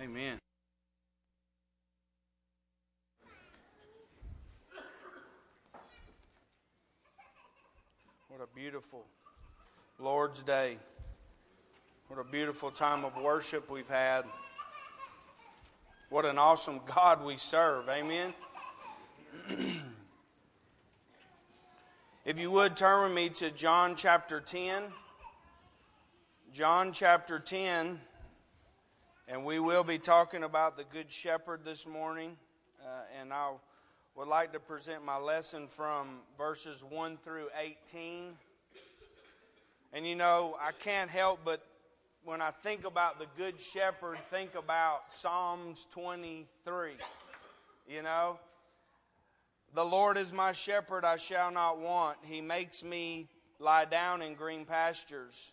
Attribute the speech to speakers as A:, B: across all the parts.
A: Amen. What a beautiful Lord's Day. What a beautiful time of worship we've had. What an awesome God we serve. Amen. if you would turn with me to John chapter 10. John chapter 10. And we will be talking about the Good Shepherd this morning. Uh, and I would like to present my lesson from verses 1 through 18. And you know, I can't help but when I think about the Good Shepherd, think about Psalms 23. You know, the Lord is my shepherd, I shall not want. He makes me lie down in green pastures.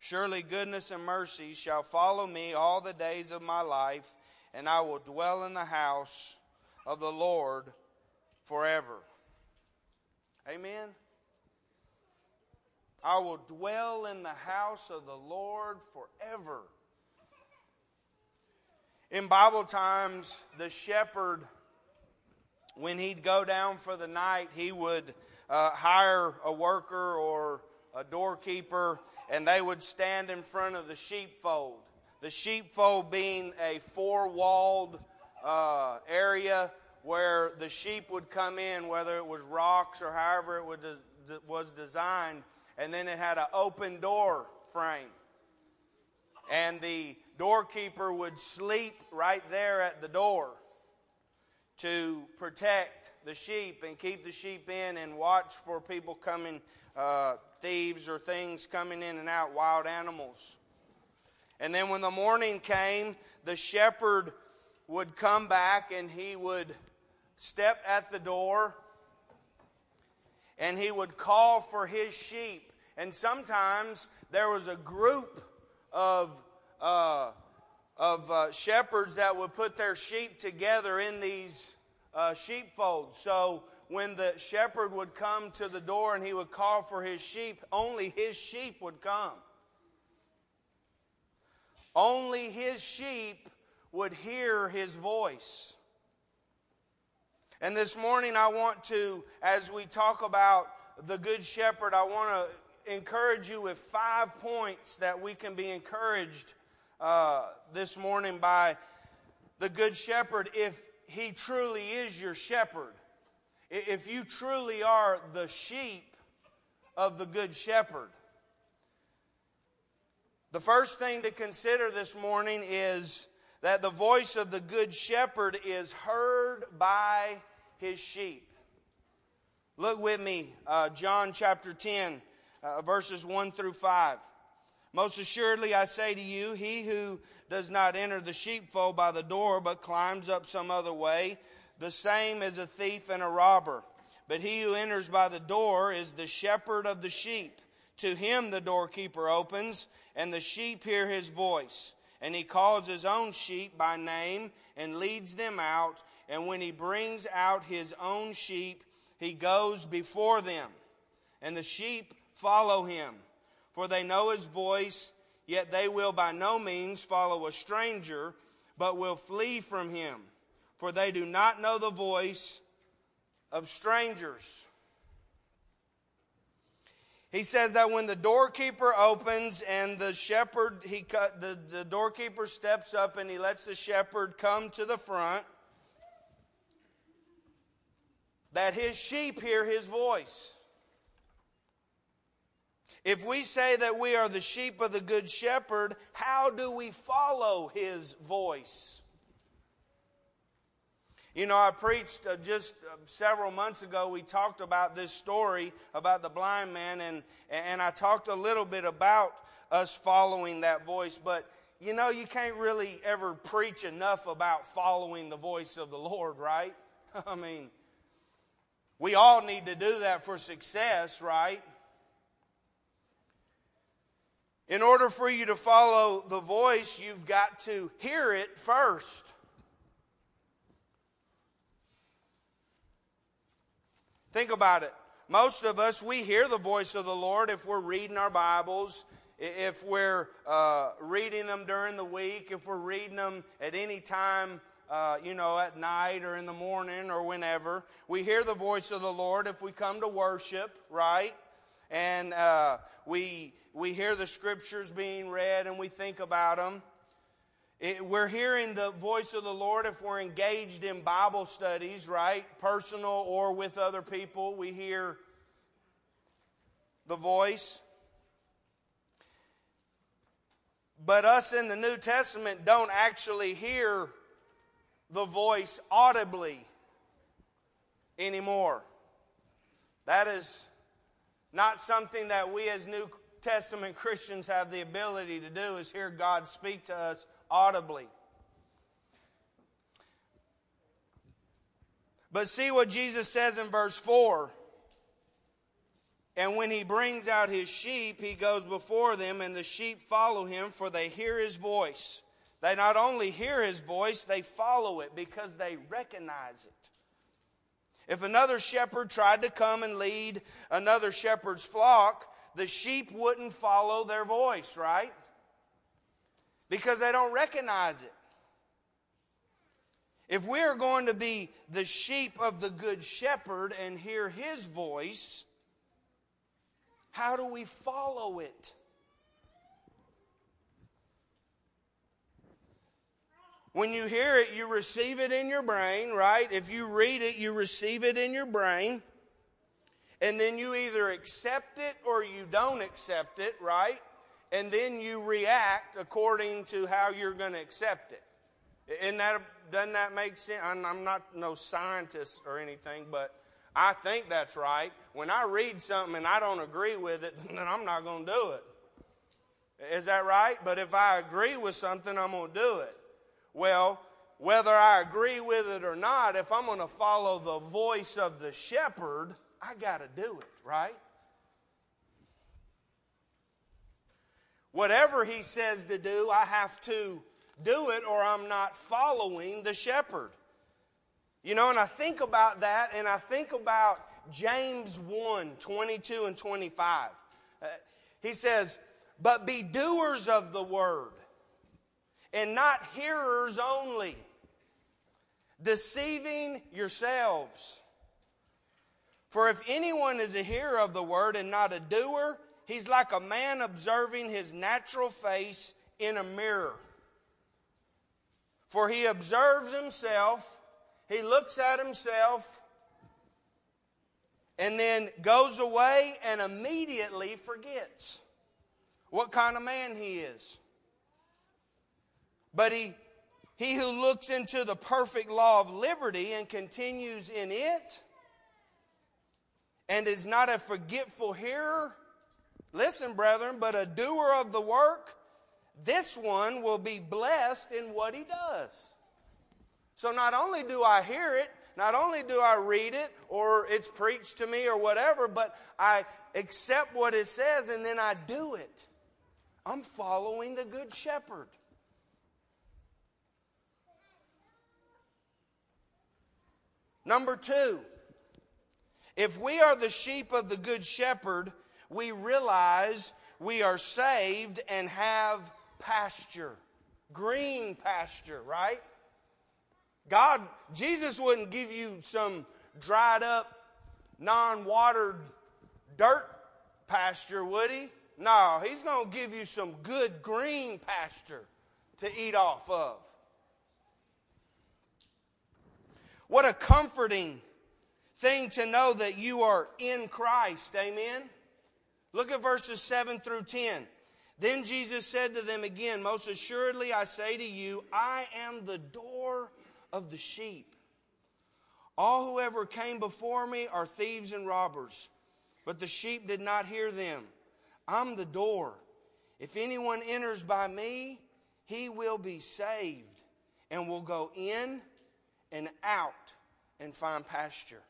A: Surely goodness and mercy shall follow me all the days of my life, and I will dwell in the house of the Lord forever. Amen. I will dwell in the house of the Lord forever. In Bible times, the shepherd, when he'd go down for the night, he would uh, hire a worker or a doorkeeper and they would stand in front of the sheepfold. The sheepfold being a four walled uh, area where the sheep would come in, whether it was rocks or however it was designed, and then it had an open door frame. And the doorkeeper would sleep right there at the door to protect the sheep and keep the sheep in and watch for people coming uh, thieves or things coming in and out, wild animals. And then when the morning came, the shepherd would come back and he would step at the door and he would call for his sheep. And sometimes there was a group of, uh, of uh, shepherds that would put their sheep together in these uh, sheepfolds. So when the shepherd would come to the door and he would call for his sheep, only his sheep would come. Only his sheep would hear his voice. And this morning, I want to, as we talk about the Good Shepherd, I want to encourage you with five points that we can be encouraged uh, this morning by the Good Shepherd if he truly is your shepherd. If you truly are the sheep of the Good Shepherd, the first thing to consider this morning is that the voice of the Good Shepherd is heard by his sheep. Look with me, uh, John chapter 10, uh, verses 1 through 5. Most assuredly, I say to you, he who does not enter the sheepfold by the door, but climbs up some other way, the same is a thief and a robber. But he who enters by the door is the shepherd of the sheep. To him the doorkeeper opens, and the sheep hear his voice. And he calls his own sheep by name and leads them out. And when he brings out his own sheep, he goes before them. And the sheep follow him, for they know his voice, yet they will by no means follow a stranger, but will flee from him for they do not know the voice of strangers. He says that when the doorkeeper opens and the shepherd, he cut, the, the doorkeeper steps up and he lets the shepherd come to the front, that his sheep hear his voice. If we say that we are the sheep of the good shepherd, how do we follow his voice? You know, I preached uh, just uh, several months ago, we talked about this story about the blind man, and, and I talked a little bit about us following that voice. But you know, you can't really ever preach enough about following the voice of the Lord, right? I mean, we all need to do that for success, right? In order for you to follow the voice, you've got to hear it first. Think about it. Most of us, we hear the voice of the Lord if we're reading our Bibles, if we're uh, reading them during the week, if we're reading them at any time, uh, you know, at night or in the morning or whenever. We hear the voice of the Lord if we come to worship, right? And uh, we, we hear the scriptures being read and we think about them. It, we're hearing the voice of the Lord if we're engaged in Bible studies, right? Personal or with other people, we hear the voice. But us in the New Testament don't actually hear the voice audibly anymore. That is not something that we as New Testament Christians have the ability to do is hear God speak to us audibly. But see what Jesus says in verse 4. And when he brings out his sheep, he goes before them, and the sheep follow him, for they hear his voice. They not only hear his voice, they follow it because they recognize it. If another shepherd tried to come and lead another shepherd's flock, the sheep wouldn't follow their voice, right? Because they don't recognize it. If we are going to be the sheep of the good shepherd and hear his voice, how do we follow it? When you hear it, you receive it in your brain, right? If you read it, you receive it in your brain. And then you either accept it or you don't accept it, right? And then you react according to how you're going to accept it. Isn't that, doesn't that make sense? I'm not no scientist or anything, but I think that's right. When I read something and I don't agree with it, then I'm not going to do it. Is that right? But if I agree with something, I'm going to do it. Well, whether I agree with it or not, if I'm going to follow the voice of the shepherd, I got to do it, right? Whatever he says to do, I have to do it or I'm not following the shepherd. You know, and I think about that and I think about James 1 22 and 25. Uh, he says, But be doers of the word and not hearers only, deceiving yourselves. For if anyone is a hearer of the word and not a doer, he's like a man observing his natural face in a mirror. For he observes himself, he looks at himself, and then goes away and immediately forgets what kind of man he is. But he, he who looks into the perfect law of liberty and continues in it and is not a forgetful hearer, listen, brethren, but a doer of the work, this one will be blessed in what he does. So not only do I hear it, not only do I read it or it's preached to me or whatever, but I accept what it says and then I do it. I'm following the Good Shepherd. Number two, if we are the sheep of the Good Shepherd, we realize we are saved and have pasture, green pasture, right? God, Jesus wouldn't give you some dried up, non watered dirt pasture, would he? No, he's going to give you some good green pasture to eat off of. What a comforting thing to know that you are in Christ. Amen. Look at verses 7 through 10. Then Jesus said to them again, Most assuredly I say to you, I am the door of the sheep. All who ever came before me are thieves and robbers, but the sheep did not hear them. I'm the door. If anyone enters by me, he will be saved and will go in and out and find pasture.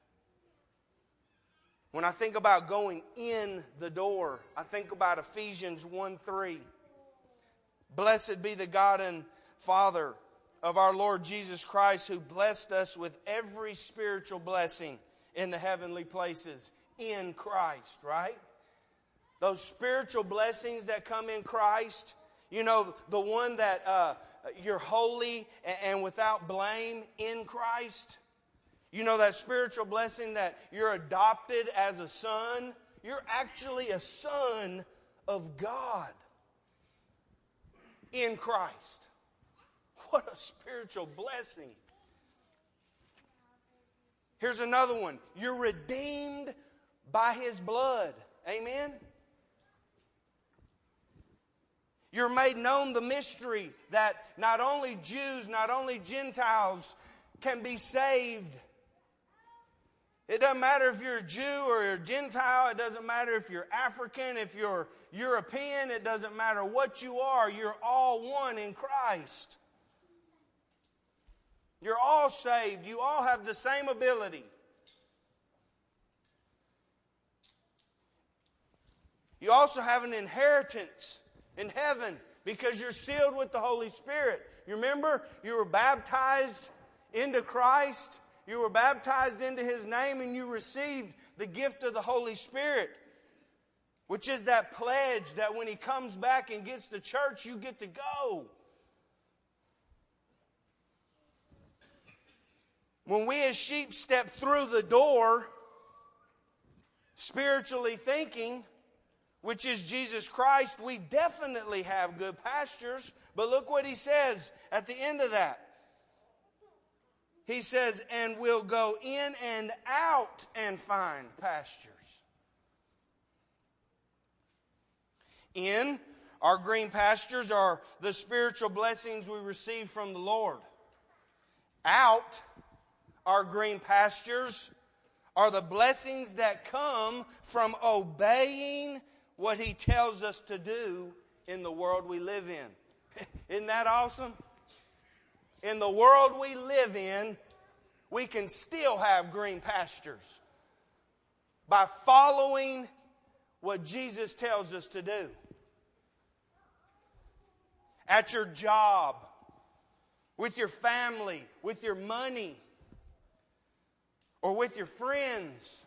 A: When I think about going in the door, I think about Ephesians 1 3. Blessed be the God and Father of our Lord Jesus Christ, who blessed us with every spiritual blessing in the heavenly places in Christ, right? Those spiritual blessings that come in Christ, you know, the one that uh, you're holy and without blame in Christ. You know that spiritual blessing that you're adopted as a son? You're actually a son of God in Christ. What a spiritual blessing. Here's another one. You're redeemed by his blood. Amen? You're made known the mystery that not only Jews, not only Gentiles can be saved. It doesn't matter if you're a Jew or a Gentile. It doesn't matter if you're African, if you're European. It doesn't matter what you are. You're all one in Christ. You're all saved. You all have the same ability. You also have an inheritance in heaven because you're sealed with the Holy Spirit. You remember, you were baptized into Christ, you were baptized into His name, and you received the gift of the Holy Spirit, which is that pledge that when He comes back and gets the church, you get to go. When we as sheep step through the door, spiritually thinking, which is Jesus Christ, we definitely have good pastures. But look what he says at the end of that. He says, and we'll go in and out and find pastures. In our green pastures are the spiritual blessings we receive from the Lord. Out our green pastures are the blessings that come from obeying what He tells us to do in the world we live in. Isn't that awesome? In the world we live in, we can still have green pastures by following what Jesus tells us to do. At your job, with your family, with your money, or with your friends.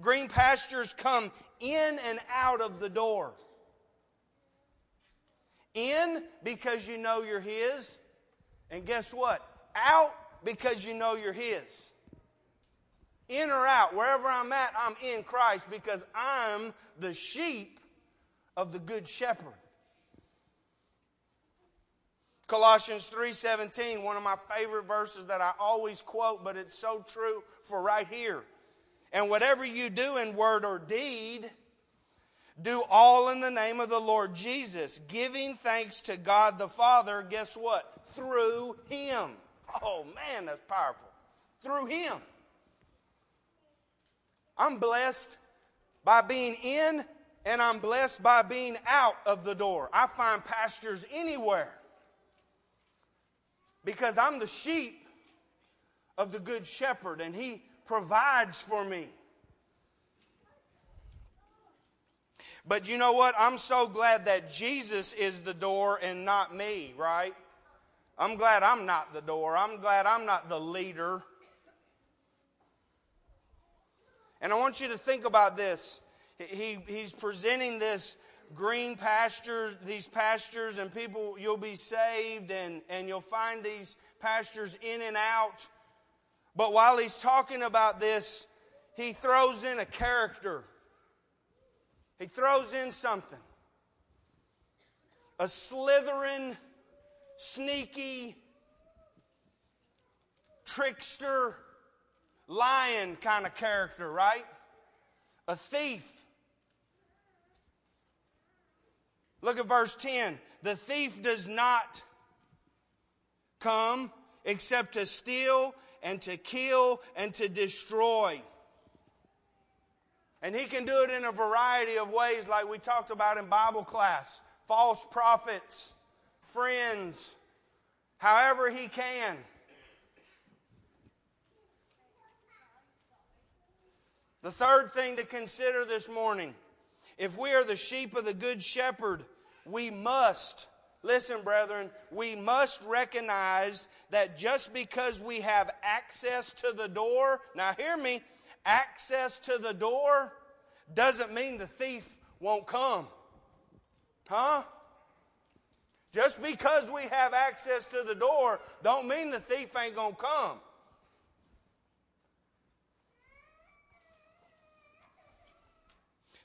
A: Green pastures come in and out of the door. In because you know you're His. And guess what? Out because you know you're His. In or out, wherever I'm at, I'm in Christ because I'm the sheep of the Good Shepherd. Colossians 3:17, one of my favorite verses that I always quote, but it's so true for right here. And whatever you do in word or deed, do all in the name of the Lord Jesus, giving thanks to God the Father, guess what? Through Him. Oh man, that's powerful. Through Him. I'm blessed by being in and I'm blessed by being out of the door. I find pastures anywhere because I'm the sheep of the Good Shepherd and He provides for me. But you know what? I'm so glad that Jesus is the door and not me, right? I'm glad I'm not the door. I'm glad I'm not the leader. And I want you to think about this. He, he's presenting this green pastures, these pastures, and people, you'll be saved and, and you'll find these pastures in and out. But while he's talking about this, he throws in a character. He throws in something. A slithering, sneaky, trickster, lion kind of character, right? A thief. Look at verse 10. The thief does not come except to steal and to kill and to destroy. And he can do it in a variety of ways, like we talked about in Bible class false prophets, friends, however he can. The third thing to consider this morning if we are the sheep of the Good Shepherd, we must, listen, brethren, we must recognize that just because we have access to the door, now hear me, access to the door doesn't mean the thief won't come. Huh? Just because we have access to the door don't mean the thief ain't going to come.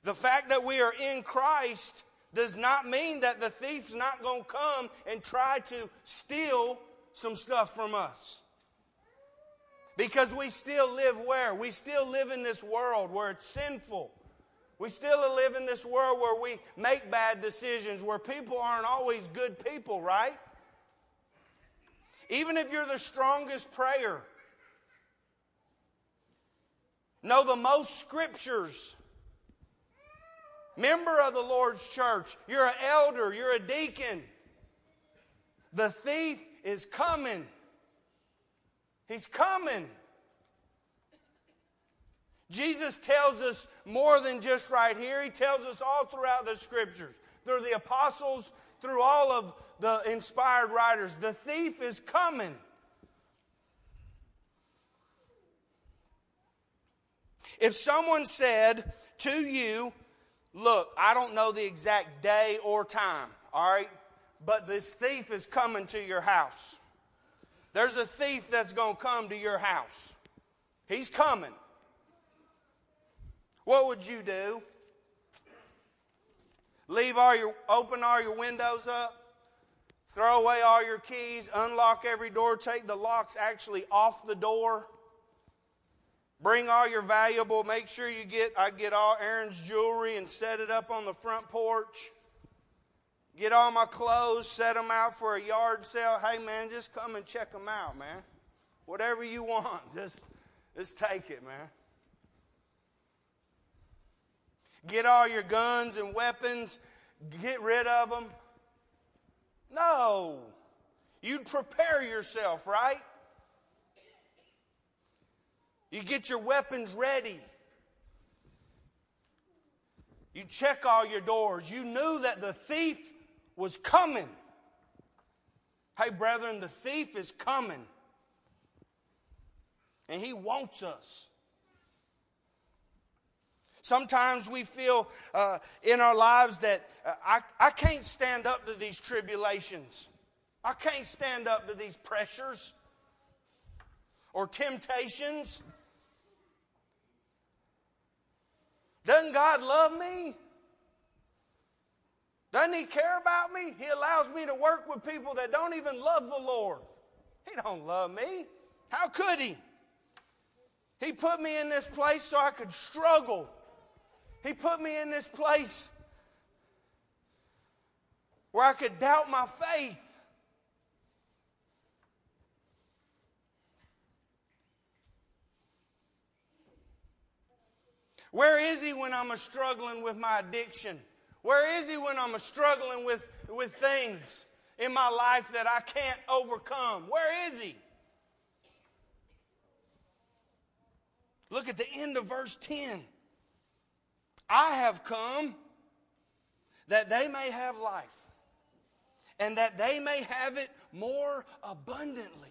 A: The fact that we are in Christ does not mean that the thief's not going to come and try to steal some stuff from us. Because we still live where? We still live in this world where it's sinful. We still live in this world where we make bad decisions, where people aren't always good people, right? Even if you're the strongest prayer, know the most scriptures, member of the Lord's church, you're an elder, you're a deacon. The thief is coming. He's coming. Jesus tells us more than just right here. He tells us all throughout the scriptures, through the apostles, through all of the inspired writers. The thief is coming. If someone said to you, Look, I don't know the exact day or time, all right, but this thief is coming to your house. There's a thief that's going to come to your house. He's coming. What would you do? Leave all your open all your windows up, throw away all your keys, unlock every door, take the locks actually off the door. Bring all your valuable, make sure you get I get all Aaron's jewelry and set it up on the front porch. Get all my clothes, set them out for a yard sale. Hey man, just come and check them out, man. Whatever you want, just just take it, man. Get all your guns and weapons, get rid of them. No. You'd prepare yourself, right? You get your weapons ready. You check all your doors. You knew that the thief was coming. Hey, brethren, the thief is coming. And he wants us. Sometimes we feel uh, in our lives that uh, I, I can't stand up to these tribulations. I can't stand up to these pressures or temptations. Doesn't God love me? Doesn't He care about me? He allows me to work with people that don't even love the Lord. He don't love me. How could He? He put me in this place so I could struggle he put me in this place where I could doubt my faith. Where is he when I'm struggling with my addiction? Where is he when I'm struggling with, with things in my life that I can't overcome? Where is he? Look at the end of verse 10. I have come that they may have life and that they may have it more abundantly.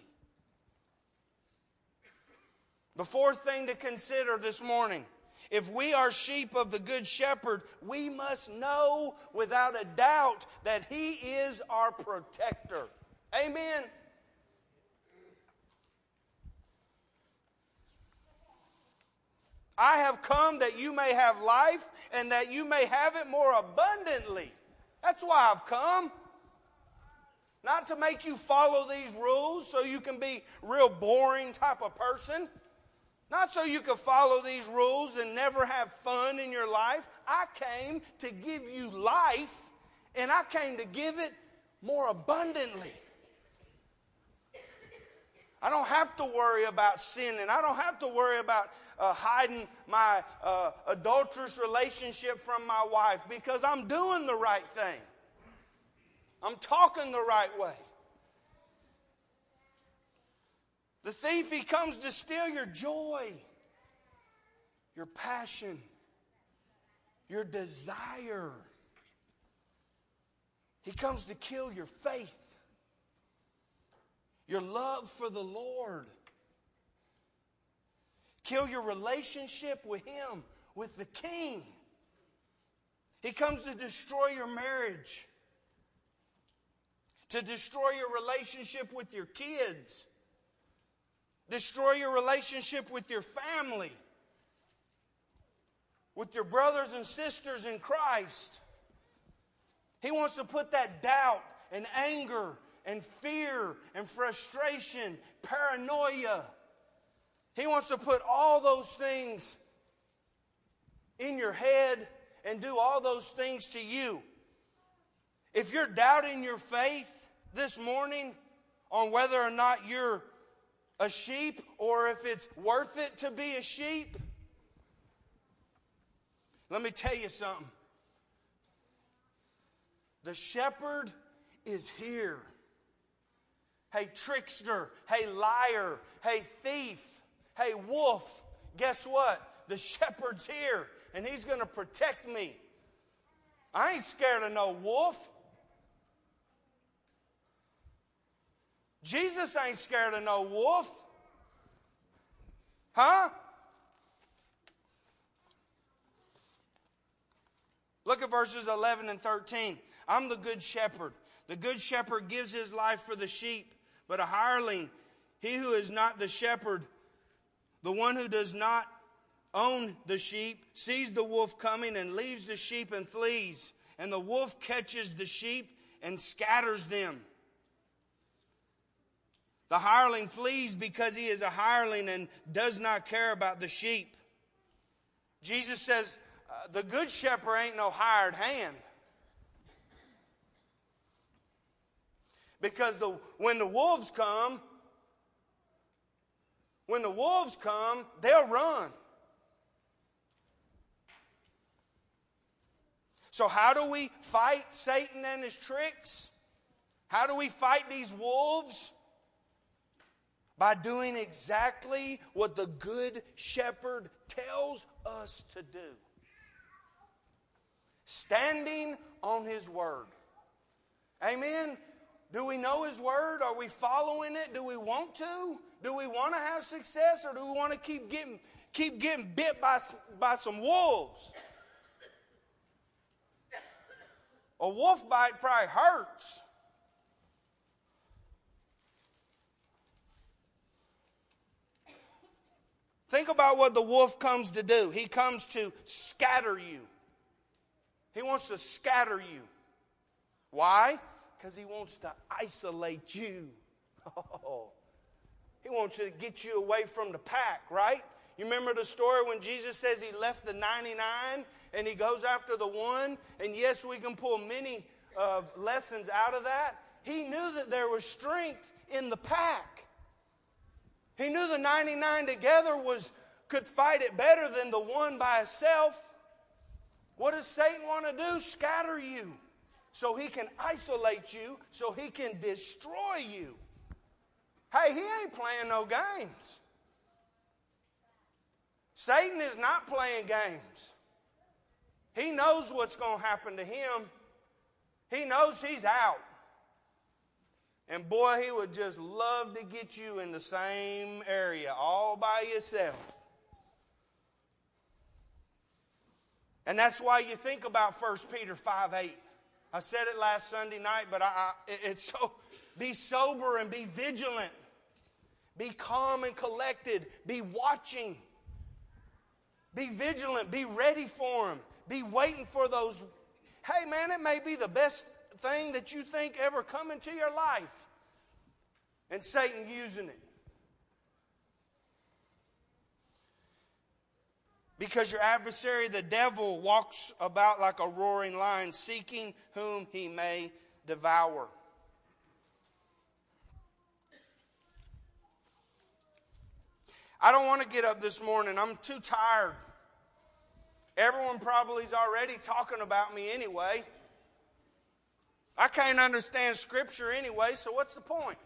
A: The fourth thing to consider this morning if we are sheep of the Good Shepherd, we must know without a doubt that He is our protector. Amen. I have come that you may have life and that you may have it more abundantly. That's why I've come. Not to make you follow these rules so you can be real boring type of person. Not so you could follow these rules and never have fun in your life. I came to give you life and I came to give it more abundantly. I don't have to worry about sin, and I don't have to worry about uh, hiding my uh, adulterous relationship from my wife because I'm doing the right thing. I'm talking the right way. The thief, he comes to steal your joy, your passion, your desire. He comes to kill your faith, your love for the Lord, kill your relationship with Him, with the King. He comes to destroy your marriage, to destroy your relationship with your kids, destroy your relationship with your family, with your brothers and sisters in Christ. He wants to put that doubt and anger and fear and frustration, paranoia. He wants to put all those things in your head and do all those things to you. If you're doubting your faith this morning on whether or not you're a sheep or if it's worth it to be a sheep, let me tell you something. The shepherd is here. Hey, trickster. Hey, liar. Hey, thief. Hey, wolf. Guess what? The shepherd's here and he's going to protect me. I ain't scared of no wolf. Jesus ain't scared of no wolf. Huh? Look at verses 11 and 13. I'm the good shepherd. The good shepherd gives his life for the sheep, but a hireling, he who is not the shepherd, the one who does not own the sheep, sees the wolf coming and leaves the sheep and flees. And the wolf catches the sheep and scatters them. The hireling flees because he is a hireling and does not care about the sheep. Jesus says, uh, the good shepherd ain't no hired hand. Because the, when the wolves come, when the wolves come, they'll run. So, how do we fight Satan and his tricks? How do we fight these wolves? By doing exactly what the good shepherd tells us to do standing on his word. Amen. Do we know his word? Are we following it? Do we want to? Do we want to have success or do we want to keep getting keep getting bit by by some wolves? A wolf bite probably hurts. Think about what the wolf comes to do. He comes to scatter you. He wants to scatter you. Why? Because he wants to isolate you. Oh, he wants to get you away from the pack, right? You remember the story when Jesus says he left the 99 and he goes after the one? And yes, we can pull many uh, lessons out of that. He knew that there was strength in the pack. He knew the 99 together was could fight it better than the one by itself. What does Satan want to do? Scatter you so he can isolate you, so he can destroy you. Hey, he ain't playing no games. Satan is not playing games. He knows what's going to happen to him. He knows he's out. And boy, he would just love to get you in the same area all by yourself. And that's why you think about 1 Peter 5 8. I said it last Sunday night, but I, I, it's so be sober and be vigilant. Be calm and collected. Be watching. Be vigilant. Be ready for them. Be waiting for those. Hey, man, it may be the best thing that you think ever come into your life. And Satan using it. Because your adversary, the devil, walks about like a roaring lion, seeking whom he may devour. I don't want to get up this morning. I'm too tired. Everyone probably is already talking about me anyway. I can't understand Scripture anyway, so what's the point?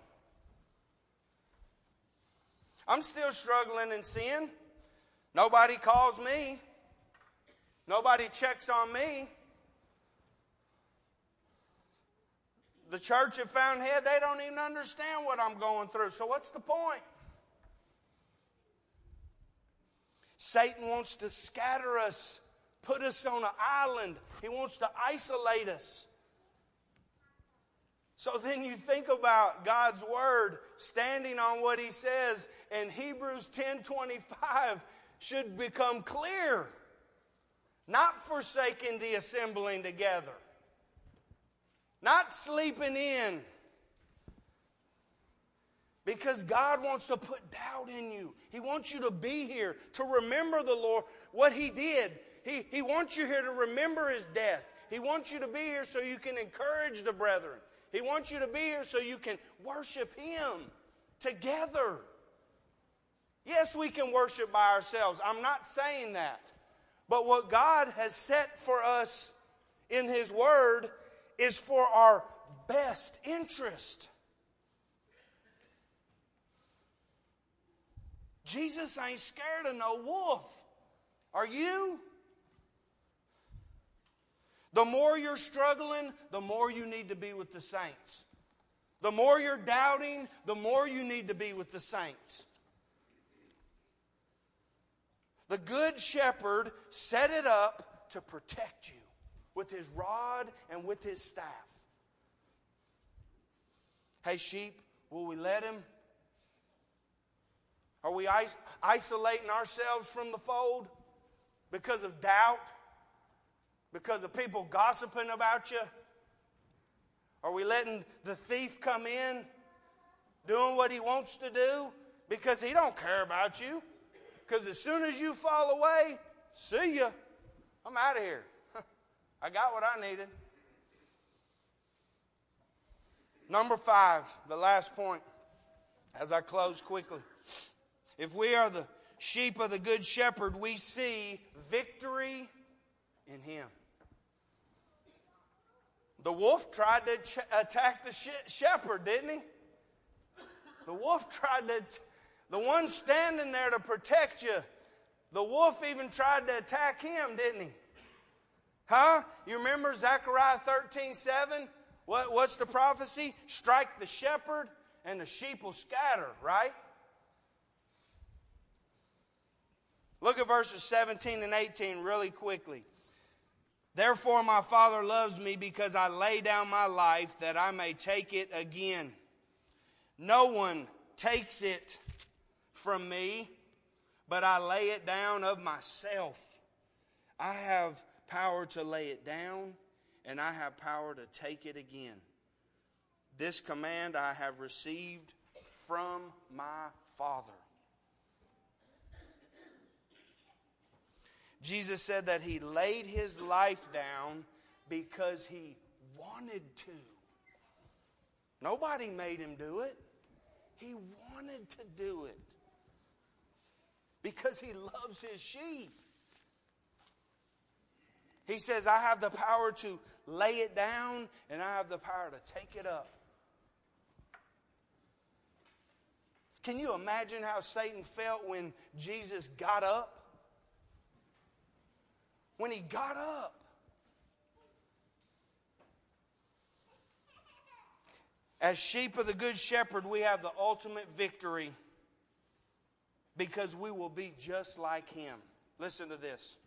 A: I'm still struggling in sin. Nobody calls me. Nobody checks on me. The church at Fountainhead, they don't even understand what I'm going through. So, what's the point? Satan wants to scatter us, put us on an island. He wants to isolate us. So then you think about God's word standing on what he says, and Hebrews 10:25 should become clear. Not forsaking the assembling together. Not sleeping in. Because God wants to put doubt in you. He wants you to be here, to remember the Lord, what He did. He, he wants you here to remember His death. He wants you to be here so you can encourage the brethren. He wants you to be here so you can worship Him together. Yes, we can worship by ourselves. I'm not saying that. But what God has set for us in His Word is for our best interest. Jesus ain't scared of no wolf. Are you? The more you're struggling, the more you need to be with the saints. The more you're doubting, the more you need to be with the saints. The good shepherd set it up to protect you with his rod and with his staff. Hey, sheep, will we let him? Are we isolating ourselves from the fold because of doubt? Because of people gossiping about you? Are we letting the thief come in doing what he wants to do because he don't care about you? Because as soon as you fall away, see ya. I'm out of here. I got what I needed. Number five, the last point, as I close quickly. If we are the sheep of the Good Shepherd, we see victory in Him. The wolf tried to ch- attack the sh- shepherd, didn't he? The wolf tried to the one standing there to protect you, the wolf even tried to attack him, didn't he? Huh? You remember Zechariah 13 7? What, what's the prophecy? Strike the shepherd and the sheep will scatter, right? Look at verses 17 and 18 really quickly. Therefore, my Father loves me because I lay down my life that I may take it again. No one takes it from me, but I lay it down of myself. I have power to lay it down, and I have power to take it again. This command I have received from my Father. Jesus said that he laid his life down because he wanted to. Nobody made him do it. He wanted to do it because he loves his sheep. He says, I have the power to lay it down and I have the power to take it up. Can you imagine how Satan felt when Jesus got up? When he got up. As sheep of the Good Shepherd, we have the ultimate victory because we will be just like him. Listen to this.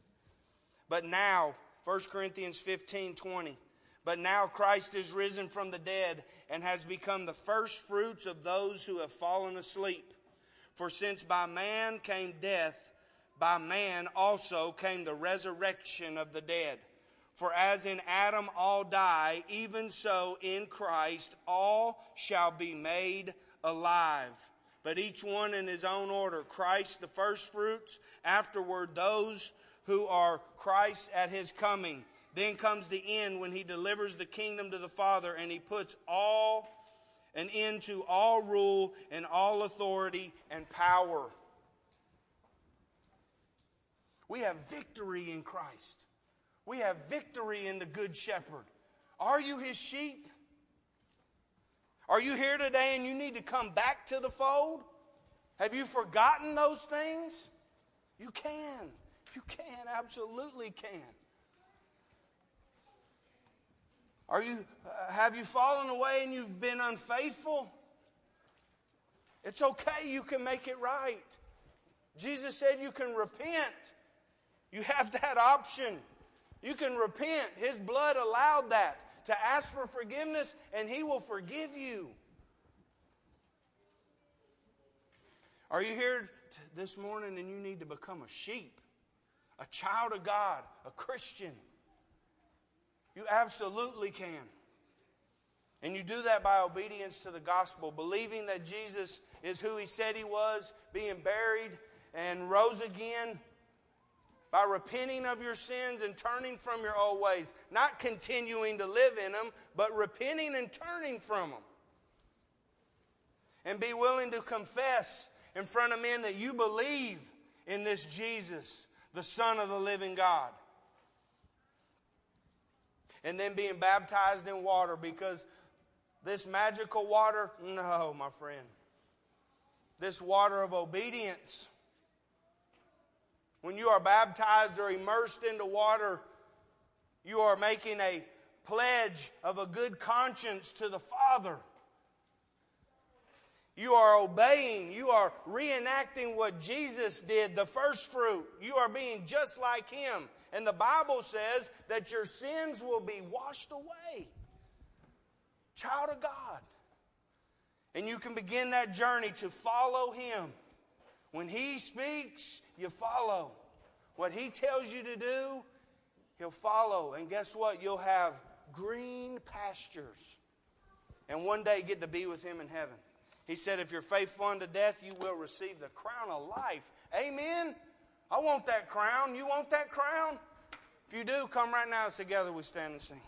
A: But now, 1 Corinthians 15 20. But now Christ is risen from the dead and has become the first fruits of those who have fallen asleep. For since by man came death, by man also came the resurrection of the dead. For as in Adam all die, even so in Christ all shall be made alive but each one in his own order. Christ the firstfruits, afterward those who are Christ at his coming. Then comes the end when he delivers the kingdom to the Father and he puts all an end to all rule and all authority and power. We have victory in Christ. We have victory in the Good Shepherd. Are you his sheep? Are you here today and you need to come back to the fold? Have you forgotten those things? You can. You can, absolutely can. Are you, uh, have you fallen away and you've been unfaithful? It's okay, you can make it right. Jesus said you can repent. You have that option. You can repent. His blood allowed that to ask for forgiveness, and He will forgive you. Are you here this morning and you need to become a sheep, a child of God, a Christian? You absolutely can. And you do that by obedience to the gospel, believing that Jesus is who he said he was, being buried and rose again by repenting of your sins and turning from your old ways. Not continuing to live in them, but repenting and turning from them. And be willing to confess in front of men that you believe in this Jesus, the Son of the living God. And then being baptized in water because this magical water, no, my friend. This water of obedience. When you are baptized or immersed into water, you are making a pledge of a good conscience to the Father. You are obeying. You are reenacting what Jesus did, the first fruit. You are being just like Him. And the Bible says that your sins will be washed away child of God. And you can begin that journey to follow Him. When He speaks, you follow. What He tells you to do, He'll follow. And guess what? You'll have green pastures. And one day get to be with Him in heaven. He said, If you're faithful unto death, you will receive the crown of life. Amen. I want that crown. You want that crown? If you do, come right now. Together we stand and sing.